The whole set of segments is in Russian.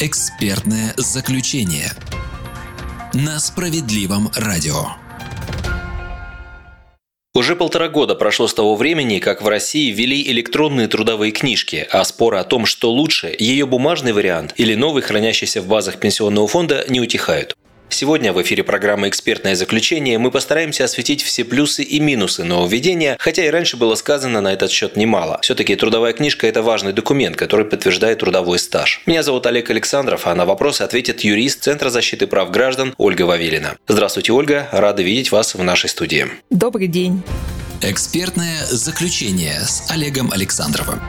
Экспертное заключение на справедливом радио. Уже полтора года прошло с того времени, как в России ввели электронные трудовые книжки, а споры о том, что лучше, ее бумажный вариант или новый, хранящийся в базах пенсионного фонда, не утихают. Сегодня в эфире программы «Экспертное заключение» мы постараемся осветить все плюсы и минусы нововведения, хотя и раньше было сказано на этот счет немало. Все-таки трудовая книжка – это важный документ, который подтверждает трудовой стаж. Меня зовут Олег Александров, а на вопросы ответит юрист Центра защиты прав граждан Ольга Вавилина. Здравствуйте, Ольга. Рады видеть вас в нашей студии. Добрый день. Экспертное заключение с Олегом Александровым.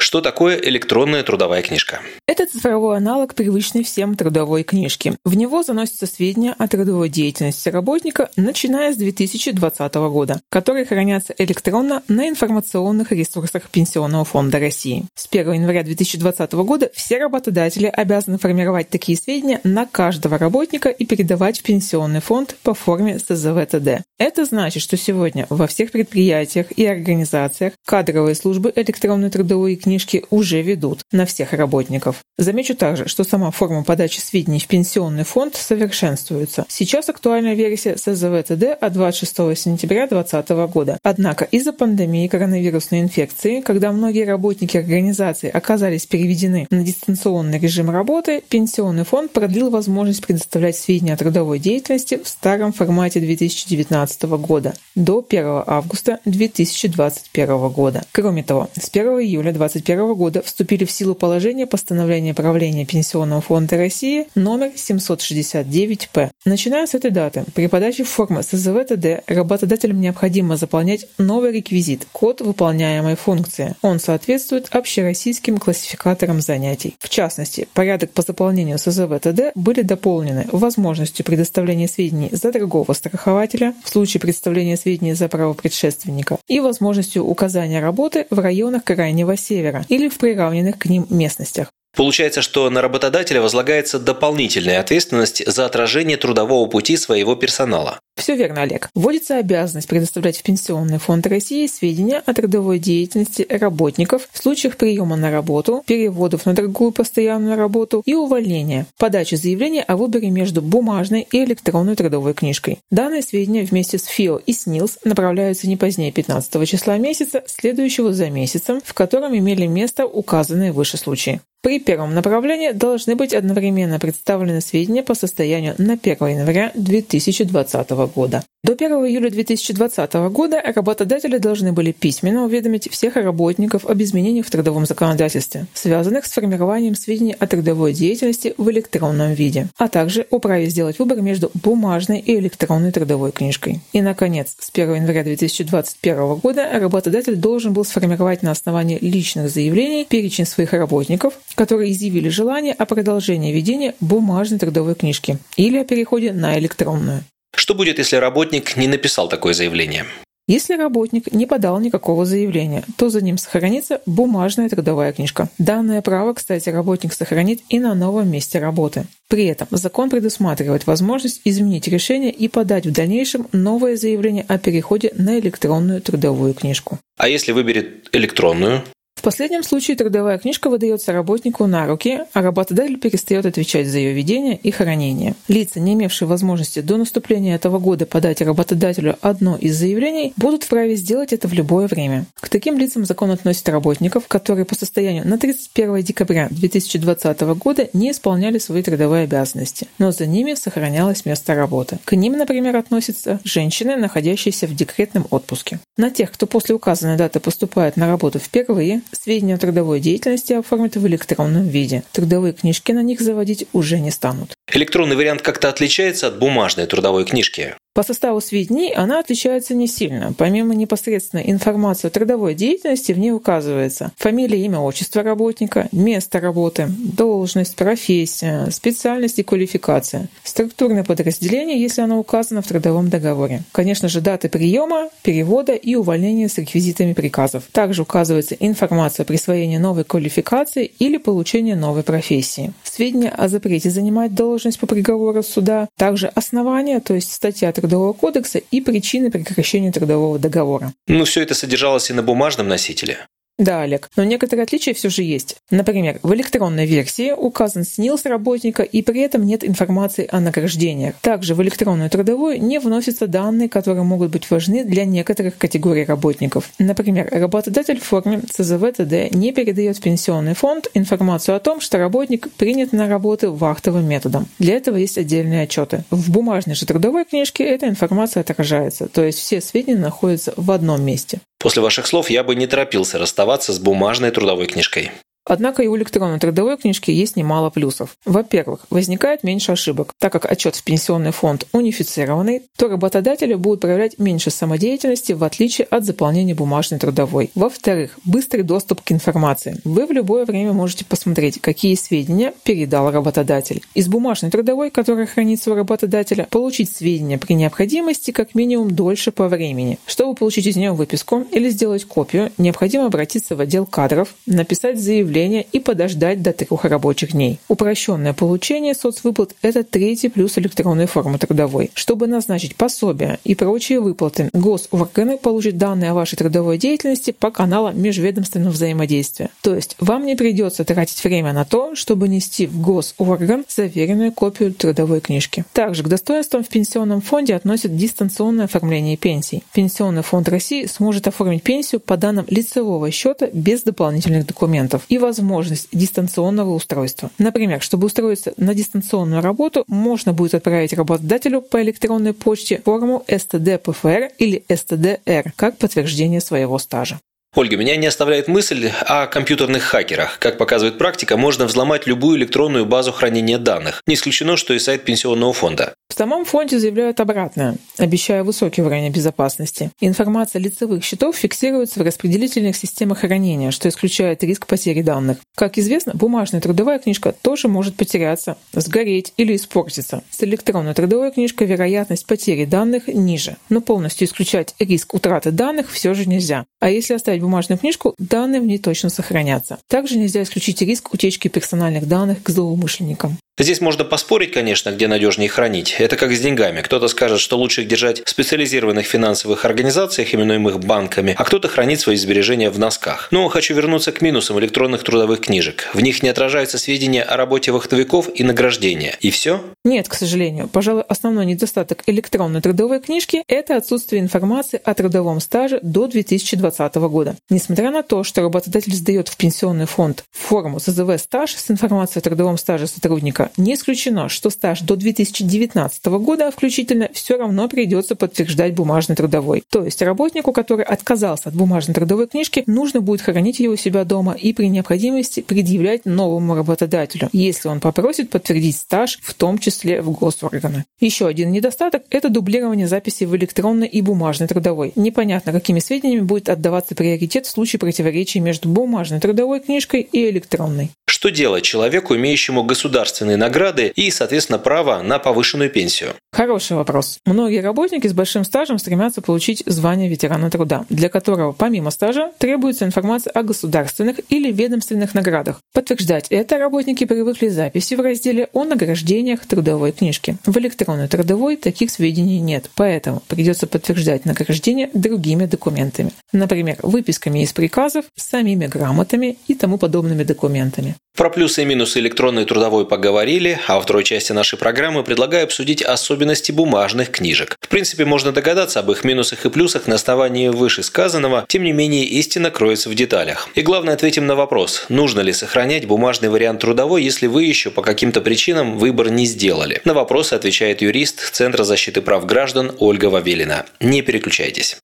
Что такое электронная трудовая книжка? Это цифровой аналог привычной всем трудовой книжки. В него заносятся сведения о трудовой деятельности работника, начиная с 2020 года, которые хранятся электронно на информационных ресурсах Пенсионного фонда России. С 1 января 2020 года все работодатели обязаны формировать такие сведения на каждого работника и передавать в Пенсионный фонд по форме СЗВ-ТД. Это значит, что сегодня во всех предприятиях и организациях кадровые службы электронной трудовой книжки книжки уже ведут на всех работников. Замечу также, что сама форма подачи сведений в пенсионный фонд совершенствуется. Сейчас актуальная версия СЗВ-ТД от 26 сентября 2020 года. Однако из-за пандемии коронавирусной инфекции, когда многие работники организации оказались переведены на дистанционный режим работы, пенсионный фонд продлил возможность предоставлять сведения о трудовой деятельности в старом формате 2019 года до 1 августа 2021 года. Кроме того, с 1 июля 2020 2021 года вступили в силу положения постановления правления Пенсионного фонда России номер 769-П. Начиная с этой даты, при подаче формы СЗВ-ТД работодателям необходимо заполнять новый реквизит – код выполняемой функции. Он соответствует общероссийским классификаторам занятий. В частности, порядок по заполнению СЗВ-ТД были дополнены возможностью предоставления сведений за другого страхователя в случае представления сведений за право предшественника и возможностью указания работы в районах Крайнего Севера севера или в приравненных к ним местностях. Получается, что на работодателя возлагается дополнительная ответственность за отражение трудового пути своего персонала. Все верно, Олег. Вводится обязанность предоставлять в Пенсионный фонд России сведения о трудовой деятельности работников в случаях приема на работу, переводов на другую постоянную работу и увольнения, подачи заявления о выборе между бумажной и электронной трудовой книжкой. Данные сведения вместе с ФИО и СНИЛС направляются не позднее 15 числа месяца, следующего за месяцем, в котором имели место указанные выше случаи. При первом направлении должны быть одновременно представлены сведения по состоянию на 1 января 2020 года. До 1 июля 2020 года работодатели должны были письменно уведомить всех работников об изменениях в трудовом законодательстве, связанных с формированием сведений о трудовой деятельности в электронном виде, а также о праве сделать выбор между бумажной и электронной трудовой книжкой. И, наконец, с 1 января 2021 года работодатель должен был сформировать на основании личных заявлений перечень своих работников, которые изъявили желание о продолжении ведения бумажной трудовой книжки или о переходе на электронную. Что будет, если работник не написал такое заявление? Если работник не подал никакого заявления, то за ним сохранится бумажная трудовая книжка. Данное право, кстати, работник сохранит и на новом месте работы. При этом закон предусматривает возможность изменить решение и подать в дальнейшем новое заявление о переходе на электронную трудовую книжку. А если выберет электронную? В последнем случае трудовая книжка выдается работнику на руки, а работодатель перестает отвечать за ее ведение и хранение. Лица, не имевшие возможности до наступления этого года подать работодателю одно из заявлений, будут вправе сделать это в любое время. К таким лицам закон относит работников, которые по состоянию на 31 декабря 2020 года не исполняли свои трудовые обязанности, но за ними сохранялось место работы. К ним, например, относятся женщины, находящиеся в декретном отпуске. На тех, кто после указанной даты поступает на работу впервые, Сведения о трудовой деятельности оформят в электронном виде. Трудовые книжки на них заводить уже не станут. Электронный вариант как-то отличается от бумажной трудовой книжки? По составу сведений она отличается не сильно. Помимо непосредственной информации о трудовой деятельности, в ней указывается фамилия, имя, отчество работника, место работы, должность, профессия, специальность и квалификация, структурное подразделение, если оно указано в трудовом договоре. Конечно же, даты приема, перевода и увольнения с реквизитами приказов. Также указывается информация о присвоении новой квалификации или получении новой профессии. Сведения о запрете занимать должность по приговору суда, также основания, то есть статья Трудового кодекса и причины прекращения трудового договора. Ну, все это содержалось и на бумажном носителе. Да, Олег, но некоторые отличия все же есть. Например, в электронной версии указан СНИЛС работника, и при этом нет информации о награждениях. Также в электронную трудовую не вносятся данные, которые могут быть важны для некоторых категорий работников. Например, работодатель в форме ЦЗВ ТД не передает в пенсионный фонд информацию о том, что работник принят на работу вахтовым методом. Для этого есть отдельные отчеты. В бумажной же трудовой книжке эта информация отражается, то есть все сведения находятся в одном месте. После ваших слов я бы не торопился расставаться с бумажной трудовой книжкой. Однако и у электронной трудовой книжки есть немало плюсов. Во-первых, возникает меньше ошибок. Так как отчет в пенсионный фонд унифицированный, то работодатели будут проявлять меньше самодеятельности в отличие от заполнения бумажной трудовой. Во-вторых, быстрый доступ к информации. Вы в любое время можете посмотреть, какие сведения передал работодатель. Из бумажной трудовой, которая хранится у работодателя, получить сведения при необходимости как минимум дольше по времени. Чтобы получить из нее выписку или сделать копию, необходимо обратиться в отдел кадров, написать заявление заявление и подождать до трех рабочих дней. Упрощенное получение соцвыплат – это третий плюс электронной формы трудовой. Чтобы назначить пособия и прочие выплаты, госорганы получат данные о вашей трудовой деятельности по каналам межведомственного взаимодействия. То есть вам не придется тратить время на то, чтобы нести в госорган заверенную копию трудовой книжки. Также к достоинствам в пенсионном фонде относят дистанционное оформление пенсий. Пенсионный фонд России сможет оформить пенсию по данным лицевого счета без дополнительных документов и возможность дистанционного устройства. Например, чтобы устроиться на дистанционную работу, можно будет отправить работодателю по электронной почте форму СТД-ПФР или СТД-Р как подтверждение своего стажа. Ольга, меня не оставляет мысль о компьютерных хакерах. Как показывает практика, можно взломать любую электронную базу хранения данных. Не исключено, что и сайт пенсионного фонда. В самом фонде заявляют обратное, обещая высокий уровень безопасности. Информация лицевых счетов фиксируется в распределительных системах хранения, что исключает риск потери данных. Как известно, бумажная трудовая книжка тоже может потеряться, сгореть или испортиться. С электронной трудовой книжкой вероятность потери данных ниже, но полностью исключать риск утраты данных все же нельзя. А если оставить бумажную книжку, данные в ней точно сохранятся. Также нельзя исключить риск утечки персональных данных к злоумышленникам. Здесь можно поспорить, конечно, где надежнее хранить. Это как с деньгами. Кто-то скажет, что лучше их держать в специализированных финансовых организациях, именуемых банками, а кто-то хранит свои сбережения в носках. Но хочу вернуться к минусам электронных трудовых книжек. В них не отражаются сведения о работе вахтовиков и награждения. И все? Нет, к сожалению. Пожалуй, основной недостаток электронной трудовой книжки – это отсутствие информации о трудовом стаже до 2020 года. Несмотря на то, что работодатель сдает в пенсионный фонд форму СЗВ стаж с информацией о трудовом стаже сотрудника, не исключено, что стаж до 2019 года включительно все равно придется подтверждать бумажной трудовой. То есть работнику, который отказался от бумажной трудовой книжки, нужно будет хранить ее у себя дома и при необходимости предъявлять новому работодателю, если он попросит подтвердить стаж, в том числе в госорганы. Еще один недостаток – это дублирование записей в электронной и бумажной трудовой. Непонятно, какими сведениями будет отдаваться приоритет в случае противоречия между бумажной трудовой книжкой и электронной. Что делать человеку, имеющему государственные награды и, соответственно, право на повышенную пенсию? Хороший вопрос. Многие работники с большим стажем стремятся получить звание ветерана труда, для которого помимо стажа требуется информация о государственных или ведомственных наградах. Подтверждать это работники привыкли записи в разделе о награждениях трудовой книжки. В электронной трудовой таких сведений нет, поэтому придется подтверждать награждение другими документами. Например, выписками из приказов, самими грамотами и тому подобными документами. Про плюсы и минусы электронной трудовой поговорили, а во второй части нашей программы предлагаю обсудить особенности бумажных книжек. В принципе, можно догадаться об их минусах и плюсах на основании вышесказанного, тем не менее истина кроется в деталях. И главное, ответим на вопрос, нужно ли сохранять бумажный вариант трудовой, если вы еще по каким-то причинам выбор не сделали. На вопросы отвечает юрист Центра защиты прав граждан Ольга Вавелина. Не переключайтесь.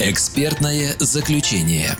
Экспертное заключение.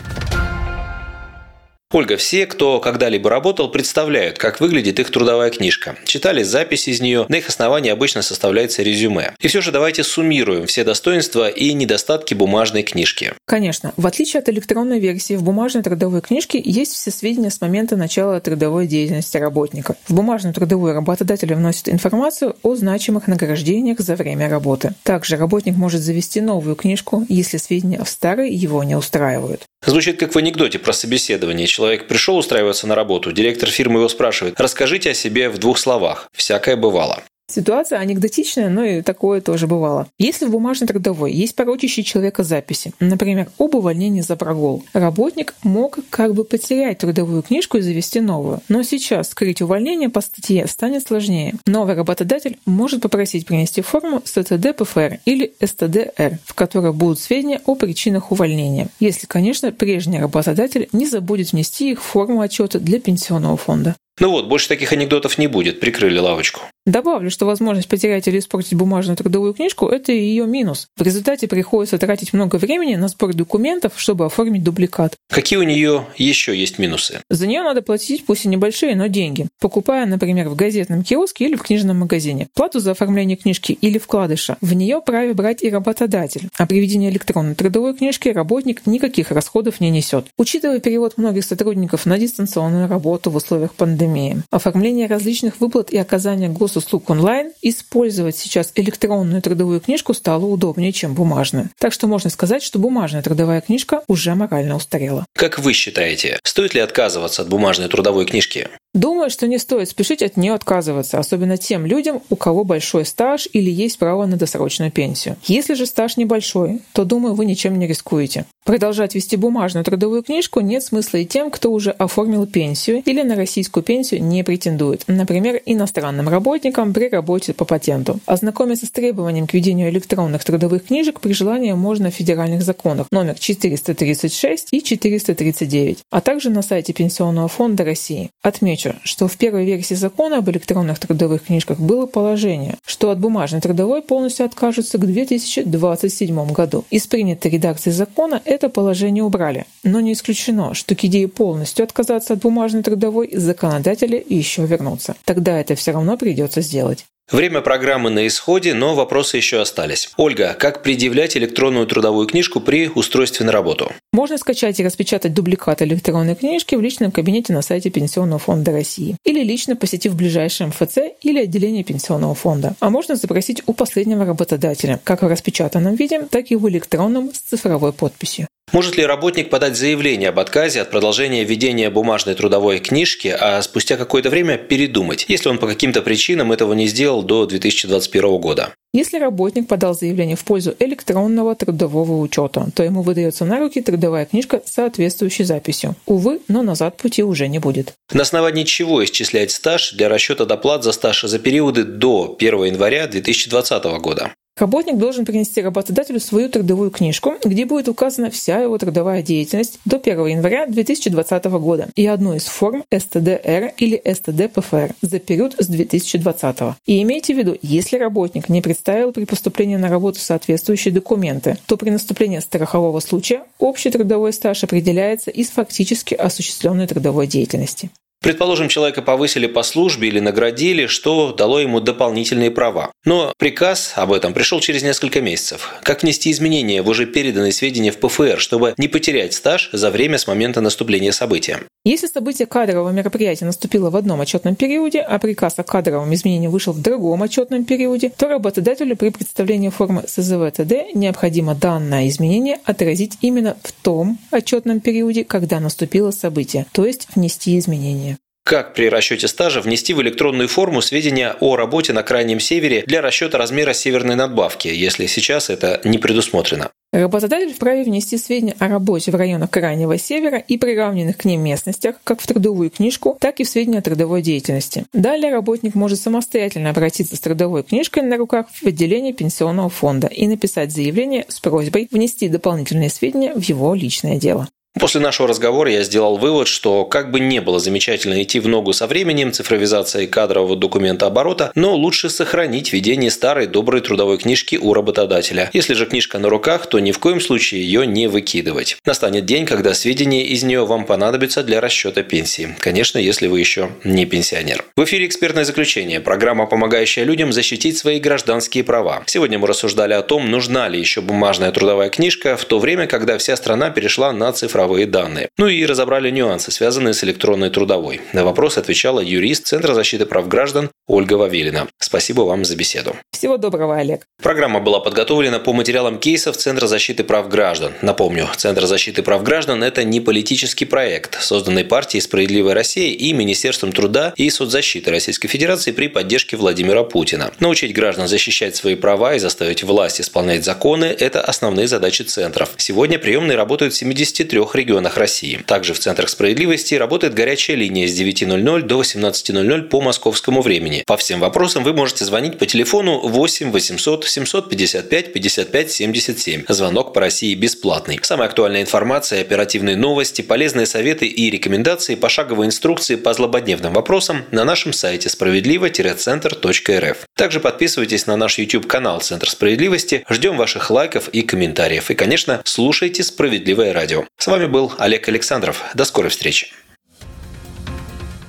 Ольга, все, кто когда-либо работал, представляют, как выглядит их трудовая книжка. Читали запись из нее, на их основании обычно составляется резюме. И все же давайте суммируем все достоинства и недостатки бумажной книжки. Конечно, в отличие от электронной версии, в бумажной трудовой книжке есть все сведения с момента начала трудовой деятельности работника. В бумажную трудовую работодатель вносит информацию о значимых награждениях за время работы. Также работник может завести новую книжку, если сведения в старой его не устраивают. Звучит как в анекдоте про собеседование. Человек пришел устраиваться на работу, директор фирмы его спрашивает, расскажите о себе в двух словах. Всякое бывало. Ситуация анекдотичная, но и такое тоже бывало. Если в бумажной трудовой есть порочащие человека записи, например, об увольнении за прогул, работник мог как бы потерять трудовую книжку и завести новую. Но сейчас скрыть увольнение по статье станет сложнее. Новый работодатель может попросить принести форму СТД ПФР или СТДР, в которой будут сведения о причинах увольнения, если, конечно, прежний работодатель не забудет внести их в форму отчета для пенсионного фонда. Ну вот, больше таких анекдотов не будет, прикрыли лавочку. Добавлю, что возможность потерять или испортить бумажную трудовую книжку – это ее минус. В результате приходится тратить много времени на сбор документов, чтобы оформить дубликат. Какие у нее еще есть минусы? За нее надо платить, пусть и небольшие, но деньги. Покупая, например, в газетном киоске или в книжном магазине. Плату за оформление книжки или вкладыша. В нее праве брать и работодатель. А при ведении электронной трудовой книжки работник никаких расходов не несет. Учитывая перевод многих сотрудников на дистанционную работу в условиях пандемии, оформление различных выплат и оказание госуслуг услуг онлайн, использовать сейчас электронную трудовую книжку стало удобнее, чем бумажную. Так что можно сказать, что бумажная трудовая книжка уже морально устарела. Как вы считаете, стоит ли отказываться от бумажной трудовой книжки? Думаю, что не стоит спешить от нее отказываться, особенно тем людям, у кого большой стаж или есть право на досрочную пенсию. Если же стаж небольшой, то, думаю, вы ничем не рискуете. Продолжать вести бумажную трудовую книжку нет смысла и тем, кто уже оформил пенсию или на российскую пенсию не претендует, например, иностранным работникам при работе по патенту. Ознакомиться с требованием к ведению электронных трудовых книжек при желании можно в федеральных законах номер 436 и 439, а также на сайте Пенсионного фонда России. Отмечу, Отмечу, что в первой версии закона об электронных трудовых книжках было положение, что от бумажной трудовой полностью откажутся к 2027 году. Из принятой редакции закона это положение убрали. Но не исключено, что к идее полностью отказаться от бумажной трудовой законодатели еще вернутся. Тогда это все равно придется сделать. Время программы на исходе, но вопросы еще остались. Ольга, как предъявлять электронную трудовую книжку при устройстве на работу? Можно скачать и распечатать дубликат электронной книжки в личном кабинете на сайте Пенсионного фонда России или лично посетив ближайшее МФЦ или отделение Пенсионного фонда. А можно запросить у последнего работодателя, как в распечатанном виде, так и в электронном с цифровой подписью. Может ли работник подать заявление об отказе от продолжения ведения бумажной трудовой книжки, а спустя какое-то время передумать, если он по каким-то причинам этого не сделал до 2021 года? Если работник подал заявление в пользу электронного трудового учета, то ему выдается на руки трудовая книжка с соответствующей записью. Увы, но назад пути уже не будет. На основании чего исчислять стаж для расчета доплат за стаж за периоды до 1 января 2020 года? Работник должен принести работодателю свою трудовую книжку, где будет указана вся его трудовая деятельность до 1 января 2020 года и одну из форм СТДР или СТД-ПФР за период с 2020. И имейте в виду, если работник не представил при поступлении на работу соответствующие документы, то при наступлении страхового случая общий трудовой стаж определяется из фактически осуществленной трудовой деятельности. Предположим, человека повысили по службе или наградили, что дало ему дополнительные права. Но приказ об этом пришел через несколько месяцев. Как внести изменения в уже переданные сведения в ПФР, чтобы не потерять стаж за время с момента наступления события? Если событие кадрового мероприятия наступило в одном отчетном периоде, а приказ о кадровом изменении вышел в другом отчетном периоде, то работодателю при представлении формы СЗВ-ТД необходимо данное изменение отразить именно в том отчетном периоде, когда наступило событие, то есть внести изменения как при расчете стажа внести в электронную форму сведения о работе на Крайнем Севере для расчета размера северной надбавки, если сейчас это не предусмотрено. Работодатель вправе внести сведения о работе в районах Крайнего Севера и приравненных к ним местностях, как в трудовую книжку, так и в сведения о трудовой деятельности. Далее работник может самостоятельно обратиться с трудовой книжкой на руках в отделение пенсионного фонда и написать заявление с просьбой внести дополнительные сведения в его личное дело. После нашего разговора я сделал вывод, что как бы не было замечательно идти в ногу со временем, цифровизацией кадрового документа оборота, но лучше сохранить ведение старой доброй трудовой книжки у работодателя. Если же книжка на руках, то ни в коем случае ее не выкидывать. Настанет день, когда сведения из нее вам понадобятся для расчета пенсии. Конечно, если вы еще не пенсионер. В эфире «Экспертное заключение» – программа, помогающая людям защитить свои гражданские права. Сегодня мы рассуждали о том, нужна ли еще бумажная трудовая книжка в то время, когда вся страна перешла на цифровизацию цифровые данные. Ну и разобрали нюансы, связанные с электронной трудовой. На вопрос отвечала юрист Центра защиты прав граждан Ольга Вавилина. Спасибо вам за беседу. Всего доброго, Олег. Программа была подготовлена по материалам кейсов Центра защиты прав граждан. Напомню, Центр защиты прав граждан – это не политический проект, созданный партией «Справедливая Россия» и Министерством труда и соцзащиты Российской Федерации при поддержке Владимира Путина. Научить граждан защищать свои права и заставить власть исполнять законы – это основные задачи центров. Сегодня приемные работают в 73 регионах России. Также в Центрах справедливости работает горячая линия с 9.00 до 18.00 по московскому времени. По всем вопросам вы можете звонить по телефону 8 800 755 55 77. Звонок по России бесплатный. Самая актуальная информация, оперативные новости, полезные советы и рекомендации, пошаговые инструкции по злободневным вопросам на нашем сайте справедливо-центр.рф. Также подписывайтесь на наш YouTube-канал «Центр справедливости». Ждем ваших лайков и комментариев. И, конечно, слушайте «Справедливое радио». С вами был Олег Александров. До скорой встречи.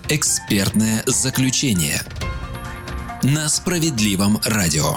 Экспертное заключение на справедливом радио.